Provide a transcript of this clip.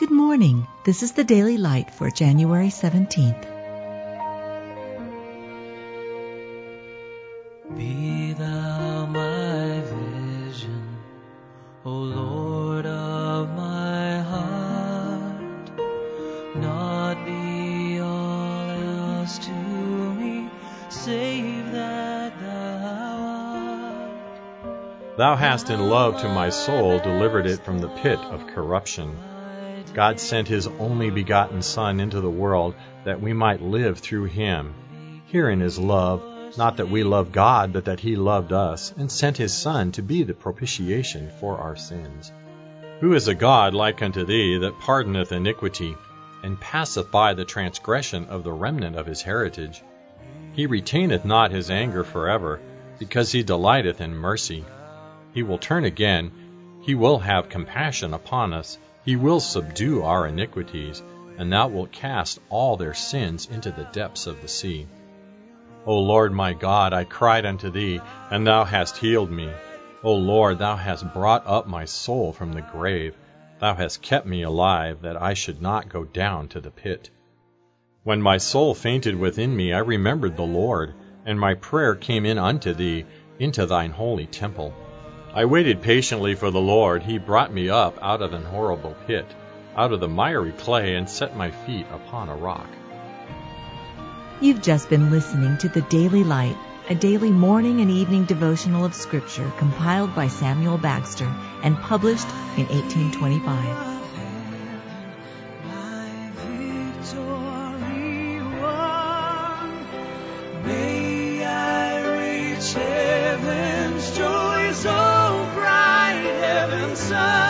Good morning. This is the Daily Light for January 17th. Be thou my vision, O Lord of my heart. Not be all else to me, save that thou art. Thou hast in love to my soul delivered it from the pit of corruption. God sent his only begotten Son into the world that we might live through him. Herein is love, not that we love God, but that he loved us, and sent his Son to be the propitiation for our sins. Who is a God like unto thee, that pardoneth iniquity, and passeth by the transgression of the remnant of his heritage? He retaineth not his anger forever, because he delighteth in mercy. He will turn again, he will have compassion upon us he will subdue our iniquities, and thou wilt cast all their sins into the depths of the sea. O Lord my God, I cried unto thee, and thou hast healed me. O Lord, thou hast brought up my soul from the grave. Thou hast kept me alive, that I should not go down to the pit. When my soul fainted within me, I remembered the Lord, and my prayer came in unto thee, into thine holy temple. I waited patiently for the Lord. He brought me up out of an horrible pit, out of the miry clay, and set my feet upon a rock. You've just been listening to The Daily Light, a daily morning and evening devotional of Scripture compiled by Samuel Bagster and published in 1825. Still